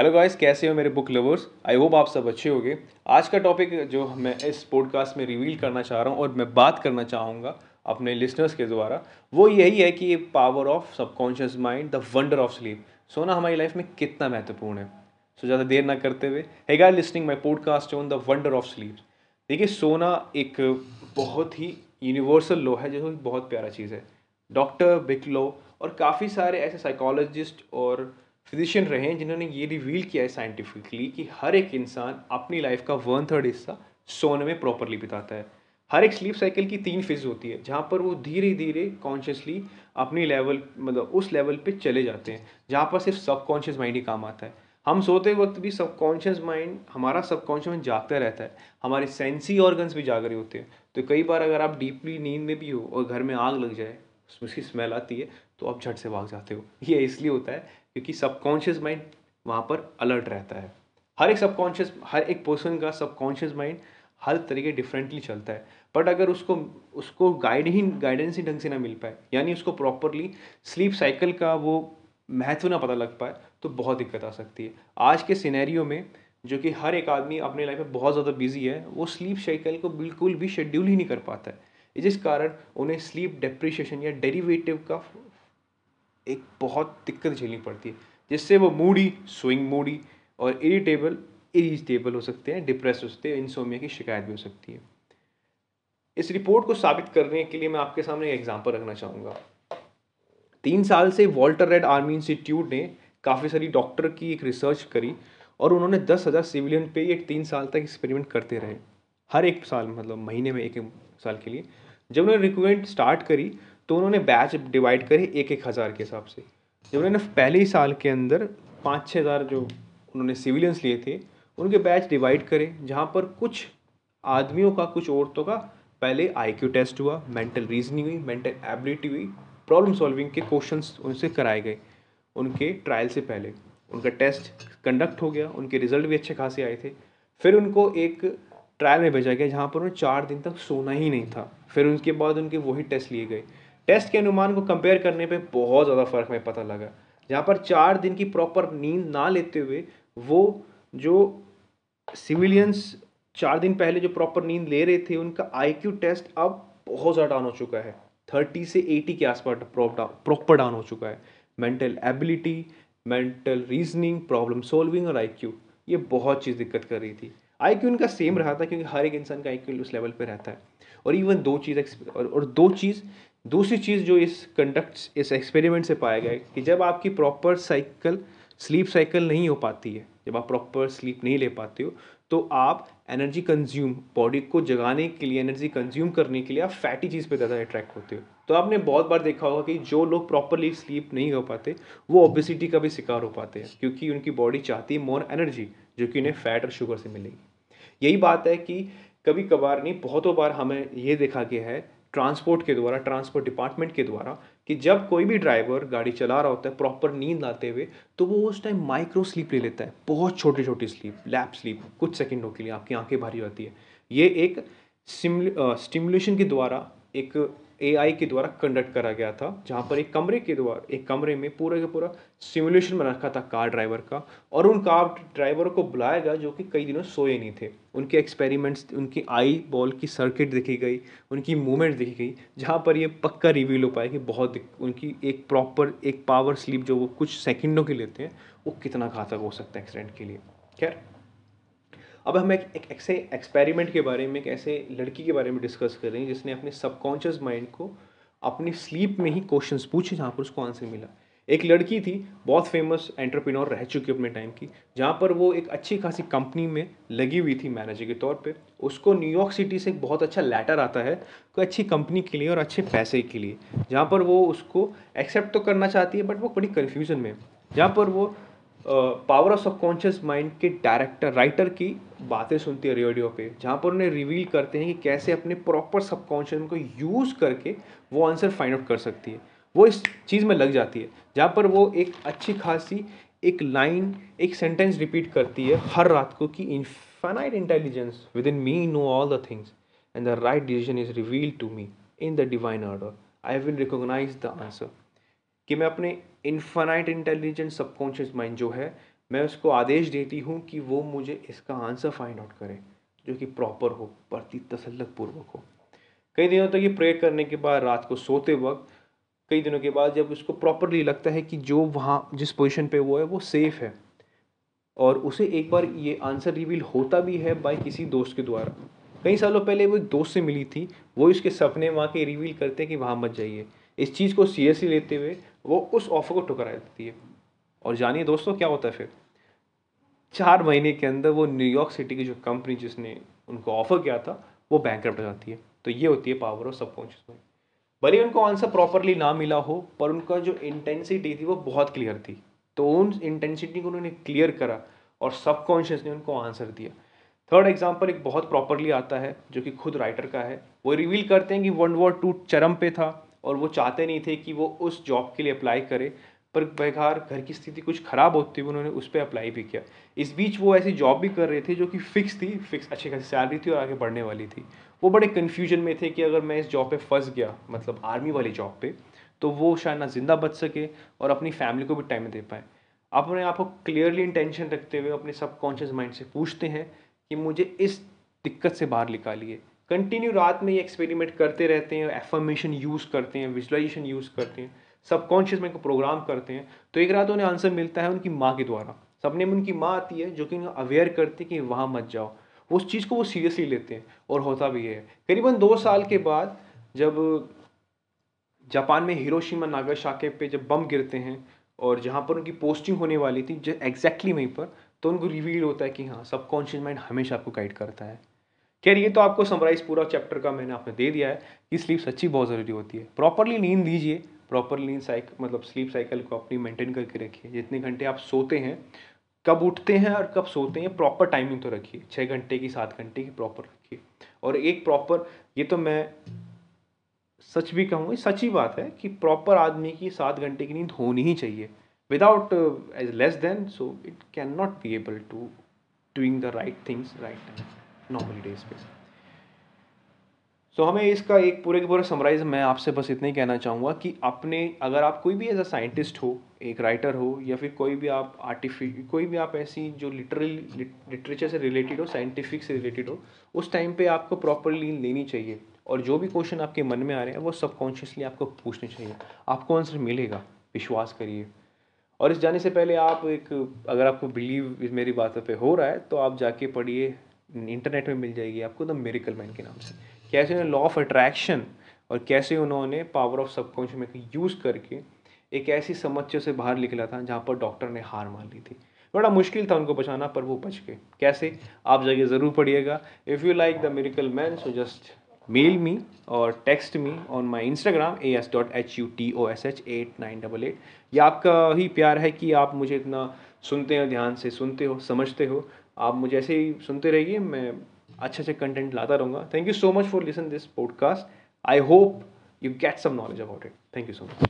Hello guys कैसे हो मेरे बुक लवर्स आई होप आप सब अच्छे होंगे। आज का टॉपिक जो मैं इस पॉडकास्ट में रिवील करना चाह रहा हूँ और मैं बात करना चाहूँगा अपने लिसनर्स के द्वारा, वो यही है कि power of subconscious mind the wonder of sleep सोना हमारी लाइफ में कितना महत्वपूर्ण है। सो ज़्यादा देर ना करते हुए है guy listening my podcast on the wonder of sleep देखिए, सोना एक बहुत ही यूनिवर्सल लो है, जो बहुत प्यारा चीज़ है। डॉक्टर बिकलो और काफ़ी सारे ऐसे साइकोलॉजिस्ट और फिजिशियन रहे हैं, जिन्होंने ये रिवील किया है साइंटिफिकली कि हर एक इंसान अपनी लाइफ का वन थर्ड हिस्सा सोने में प्रॉपरली बिताता है। हर एक स्लीप साइकिल की तीन फ़ेज़ होती है, जहाँ पर वो धीरे धीरे कॉन्शियसली अपनी लेवल मतलब उस लेवल पे चले जाते हैं, जहाँ पर सिर्फ़ सबकॉन्शियस माइंड ही काम आता है। हम सोते वक्त भी सबकॉन्शियस माइंड हमारा सबकॉन्शियस माइंड जागता रहता है। हमारे सेंसी ऑर्गन्स भी जाग रहे होते हैं। तो कई बार अगर आप डीपली नींद में भी हो और घर में आग लग जाए उसकी स्मेल आती है तो आप झट से भाग जाते हो। ये इसलिए होता है क्योंकि सबकॉन्शियस माइंड वहाँ पर अलर्ट रहता है। हर एक सबकॉन्शियस हर एक पर्सन का सबकॉन्शियस माइंड हर तरीके डिफरेंटली चलता है। बट अगर उसको उसको गाइड ही गाइडेंस ही ढंग से ना मिल पाए, यानी उसको प्रॉपरली स्लीप साइकिल का वो महत्व ना पता लग पाए तो बहुत दिक्कत आ सकती है। आज के सिनेरियो में जो कि हर एक आदमी अपने लाइफ में बहुत ज़्यादा बिज़ी है, वो स्लीप साइकिल को बिल्कुल भी शेड्यूल ही नहीं कर पाता है। जिस कारण उन्हें स्लीप डिप्रिशिएशन या डेरिवेटिव का एक बहुत दिक्कत झेलनी पड़ती है, जिससे वो मूडी स्विंग मूडी और इरिटेबल इरिटेबल हो सकते हैं डिप्रेस हो सकते हैं इंसोमिया की शिकायत भी हो सकती है। इस रिपोर्ट को साबित करने के लिए मैं आपके सामने एक एग्ज़ाम्पल रखना चाहूँगा। तीन साल से वॉल्टर रेड आर्मी इंस्टीट्यूट ने काफ़ी सारी डॉक्टर की एक रिसर्च करी और उन्होंने दस हज़ार सिविलियन पे ये तीन साल तक एक्सपेरिमेंट करते रहे, हर एक साल मतलब महीने में एक साल के लिए। जब उन्होंने रिक्रूटमेंट स्टार्ट करी तो उन्होंने बैच डिवाइड करे एक एक हज़ार के हिसाब से। जब उन्होंने पहले ही साल के अंदर पाँच छः हज़ार जो उन्होंने सिविलियंस लिए थे, उनके बैच डिवाइड करे, जहाँ पर कुछ आदमियों का, कुछ औरतों का पहले आईक्यू टेस्ट हुआ मेंटल रीजनिंग हुई मेंटल एबिलिटी हुई प्रॉब्लम सॉल्विंग के क्वेश्चंस उनसे कराए गए, उनके ट्रायल से पहले। उनका टेस्ट कंडक्ट हो गया, उनके रिज़ल्ट भी अच्छे खासे आए थे। फिर उनको एक ट्रायल में भेजा गया, जहाँ पर उन्हें चार दिन तक सोना ही नहीं था। फिर उनके बाद उनके वही टेस्ट लिए गए। टेस्ट के अनुमान को कंपेयर करने पे बहुत ज़्यादा फ़र्क में पता लगा। जहाँ पर चार दिन की प्रॉपर नींद ना लेते हुए वो जो सिविलियंस चार दिन पहले जो प्रॉपर नींद ले रहे थे, उनका आईक्यू टेस्ट अब बहुत ज़्यादा डाउन हो चुका है। थर्टी से एटी के आसपास प्रॉपर डाउन हो चुका है। Mental ability mental reasoning problem solving और आईक्यू ये बहुत चीज़ दिक्कत कर रही थी। आई क्यू इनका सेम रहा था क्योंकि हर एक इंसान का आईक्यू उस लेवल पे रहता है। और इवन दो चीज़ और दो चीज़ दूसरी चीज़ जो इस कंडक्ट इस एक्सपेरिमेंट से पाया गया है कि जब आपकी प्रॉपर साइकिल स्लीप साइकिल नहीं हो पाती है, जब आप प्रॉपर स्लीप नहीं ले पाते हो तो आप एनर्जी कंज्यूम बॉडी को जगाने के लिए एनर्जी कंज्यूम करने के लिए आप फैटी चीज़ पे ज़्यादा अट्रैक्ट होते हो। तो आपने बहुत बार देखा होगा कि जो लोग प्रॉपरली स्लीप नहीं हो पाते, वो ओबिसिटी का भी शिकार हो पाते हैं, क्योंकि उनकी बॉडी चाहती है मोर एनर्जी जो कि उन्हें फैट और शुगर से मिलेगी। यही बात है कि कभी कभार नहीं, बहुतों बार हमें ये देखा गया है ट्रांसपोर्ट के द्वारा, ट्रांसपोर्ट डिपार्टमेंट के द्वारा कि जब कोई भी ड्राइवर गाड़ी चला रहा होता है, प्रॉपर नींद आते हुए तो वो उस टाइम माइक्रो स्लीप ले लेता है। बहुत छोटी छोटी स्लीप लैप स्लीप कुछ सेकंडों के लिए आपकी आँखें भारी होती है। ये एक स्टिमुलेशन के द्वारा एक एआई के द्वारा कंडक्ट करा गया था, जहाँ पर एक कमरे के द्वारा एक कमरे में पूरा का पूरा सिमुलेशन बना रखा था कार ड्राइवर का, और उन कार ड्राइवर को बुलाया गया जो कि कई दिनों सोए नहीं थे। उनके एक्सपेरिमेंट्स उनकी आई बॉल की सर्किट देखी गई, उनकी मूवमेंट देखी गई, जहाँ पर ये पक्का रिवील हो पाया कि बहुत उनकी एक प्रॉपर एक पावर स्लीप जो वो कुछ सेकेंडों के लेते हैं, वो कितना घातक हो सकता है एक्सीडेंट के लिए। खैर अब हम एक, एक ऐसे एक्सपेरिमेंट के बारे में एक ऐसे लड़की के बारे में डिस्कस कर रहे हैं जिसने अपने सबकॉन्शियस माइंड को अपनी स्लीप में ही क्वेश्चंस पूछे जहाँ पर उसको आंसर मिला। एक लड़की थी बहुत फ़ेमस एंटरप्रेन्योर रह चुकी अपने टाइम की जहाँ पर वो एक अच्छी खासी कंपनी में लगी हुई थी मैनेजर के तौर पे। उसको न्यूयॉर्क सिटी से एक बहुत अच्छा लेटर आता है कोई अच्छी कंपनी के लिए और अच्छे पैसे के लिए जहाँ पर वो उसको एक्सेप्ट तो करना चाहती है बट वो बड़ी कन्फ्यूज़न में जहाँ पर वो पावर ऑफ़ सबकॉन्शियस माइंड के डायरेक्टर राइटर की बातें सुनती है रेडियो पे, जहाँ पर उन्हें रिवील करते हैं कि कैसे अपने प्रॉपर सबकॉन्शियस को यूज़ करके वो आंसर फाइंड आउट कर सकती है। वो इस चीज़ में लग जाती है, जहाँ पर वो एक अच्छी खासी एक लाइन एक सेंटेंस रिपीट करती है हर रात को कि infinite intelligence with in me know all the things and the right decision is reveal to me in the divine order I will recognise the answer कि मैं अपने इन्फानाइट इंटेलिजेंट सबकॉन्शियस माइंड जो है, मैं उसको आदेश देती हूँ कि वो मुझे इसका आंसर फाइंड आउट करे, जो कि प्रॉपर हो, प्रति तसल्लक पूर्वक हो। कई दिनों तक ये प्रे करने के बाद, रात को सोते वक्त, कई दिनों के बाद जब उसको प्रॉपरली लगता है कि जो वहाँ, जिस पोजीशन पे वो है, वो सेफ़ है। और उसे एक बार ये आंसर रिवील होता भी है बाय किसी दोस्त के द्वारा। कई सालों पहले वो एक दोस्त से मिली थी, वो इसके सपने वहाँ के रिवील करते हैं कि वहाँ मत जाइए। इस चीज़ को सीरियसली लेते हुए वो उस ऑफ़र को ठुकरा देती है। और जानिए दोस्तों, क्या होता है फिर? चार महीने के अंदर वो न्यूयॉर्क सिटी की जो कंपनी जिसने उनको ऑफ़र किया था, वो बैंक हो जाती है। तो ये होती है पावर ऑफ़ सबकॉन्शियस माइंड भले उनको आंसर प्रॉपरली ना मिला हो, पर उनका जो इंटेंसिटी थी वो बहुत क्लियर थी। तो उन इंटेंसिटी को उन्होंने क्लियर करा और सबकॉन्शियस ने उनको आंसर दिया। थर्ड एग्ज़ाम्पल एक बहुत प्रॉपरली आता है, जो कि खुद राइटर का है। वो रिवील करते हैं कि वर्ल्ड वॉर टू चरम पे था। और वो चाहते नहीं थे कि वो उस जॉब के लिए अप्लाई करे, पर बेकार घर की स्थिति कुछ ख़राब होती हुई उन्होंने उस पर अप्लाई भी किया। इस बीच वो ऐसी जॉब भी कर रहे थे जो कि फ़िक्स थी फिक्स अच्छी खासी सैलरी थी और आगे बढ़ने वाली थी। वो बड़े कन्फ्यूज़न में थे कि अगर मैं इस जॉब पे फंस गया मतलब आर्मी वाली जॉब पे तो वो शायद ना ज़िंदा बच सके और अपनी फैमिली को भी टाइम दे पाए। आप अपने आप को क्लियरली इंटेंशन रखते हुए अपने सबकॉन्शियस माइंड से पूछते हैं कि मुझे इस दिक्कत से बाहर निकालिए। कंटिन्यू रात में ये एक्सपेरिमेंट करते रहते हैं एफर्मेशन यूज़ करते हैं विजुलाइजेशन यूज़ करते हैं सबकॉन्शियस माइंड को प्रोग्राम करते हैं तो एक रात उन्हें आंसर मिलता है उनकी माँ के द्वारा। सपने में उनकी माँ आती है जो कि उन्हें अवेयर करती है कि वहाँ मत जाओ। उस चीज़ को वो सीरियसली लेते हैं और होता भी है। करीबन दो साल के बाद जब जापान में हिरोशिमा नागासाकी पे जब बम गिरते हैं और जहाँ पर उनकी पोस्टिंग होने वाली थी, जो एग्जैक्टली वहीं पर तो उनको रिवील होता है कि हाँ सबकॉन्शियस माइंड हमेशा आपको गाइड करता है। खैर, ये तो आपको समराइज पूरा चैप्टर का मैंने आपने दे दिया है कि स्लीप सच्ची बहुत ज़रूरी होती है। प्रॉपरली नींद लीजिए प्रॉपर नींद साइकिल मतलब स्लीप साइकिल को अपनी मेंटेन करके रखिए। जितने घंटे आप सोते हैं, कब उठते हैं और कब सोते हैं प्रॉपर टाइमिंग तो रखिए। छः घंटे की, सात घंटे की प्रॉपर रखिए। और एक प्रॉपर ये तो मैं सच भी कहूँगा सच ही बात है कि प्रॉपर आदमी की सात घंटे की नींद होनी ही चाहिए। Without age less than so it can not be able to doing the right things right time normally days पे। सो हमें इसका एक पूरे के पूरे समराइज मैं आपसे बस इतना ही कहना चाहूँगा कि अपने, अगर आप कोई भी एज अ साइंटिस्ट हो, एक राइटर हो, या फिर कोई भी आप आर्टिफिक कोई भी आप ऐसी जो लिटरल लिटरेचर से रिलेटेड हो साइंटिफिक से रिलेटेड हो, उस टाइम पे आपको प्रॉपरली लेनी चाहिए। और जो भी क्वेश्चन आपके मन में आ रहे हैं, वो सबकॉन्शियसली आपको पूछने चाहिए। आपको आंसर मिलेगा, विश्वास करिए। और इस जाने से पहले आप एक, अगर आपको बिलीव मेरी बातों पे हो रहा है तो आप जाके पढ़िए इंटरनेट में मिल जाएगी आपको द मेरिकल मैन के नाम से। कैसे उन्होंने लॉ ऑफ़ अट्रैक्शन और कैसे उन्होंने पावर ऑफ़ सबकॉन्शियस में यूज़ करके एक ऐसी समस्या से बाहर निकला था जहाँ पर डॉक्टर ने हार मान ली थी। बड़ा मुश्किल था उनको बचाना, पर वो बच गए। कैसे? आप जाइए ज़रूर पढ़िएगा। If you like the miracle man so just mail me और text me on my Instagram A S dot H U T O S H eight nine double eight ये आपका ही प्यार है कि आप मुझे इतना सुनते हो, ध्यान से सुनते हो, समझते हो। आप मुझे ऐसे ही सुनते रहिए, मैं अच्छे अच्छे कंटेंट लाता रहूँगा। Thank you so much for listen this podcast I hope you get some knowledge about it thank you so much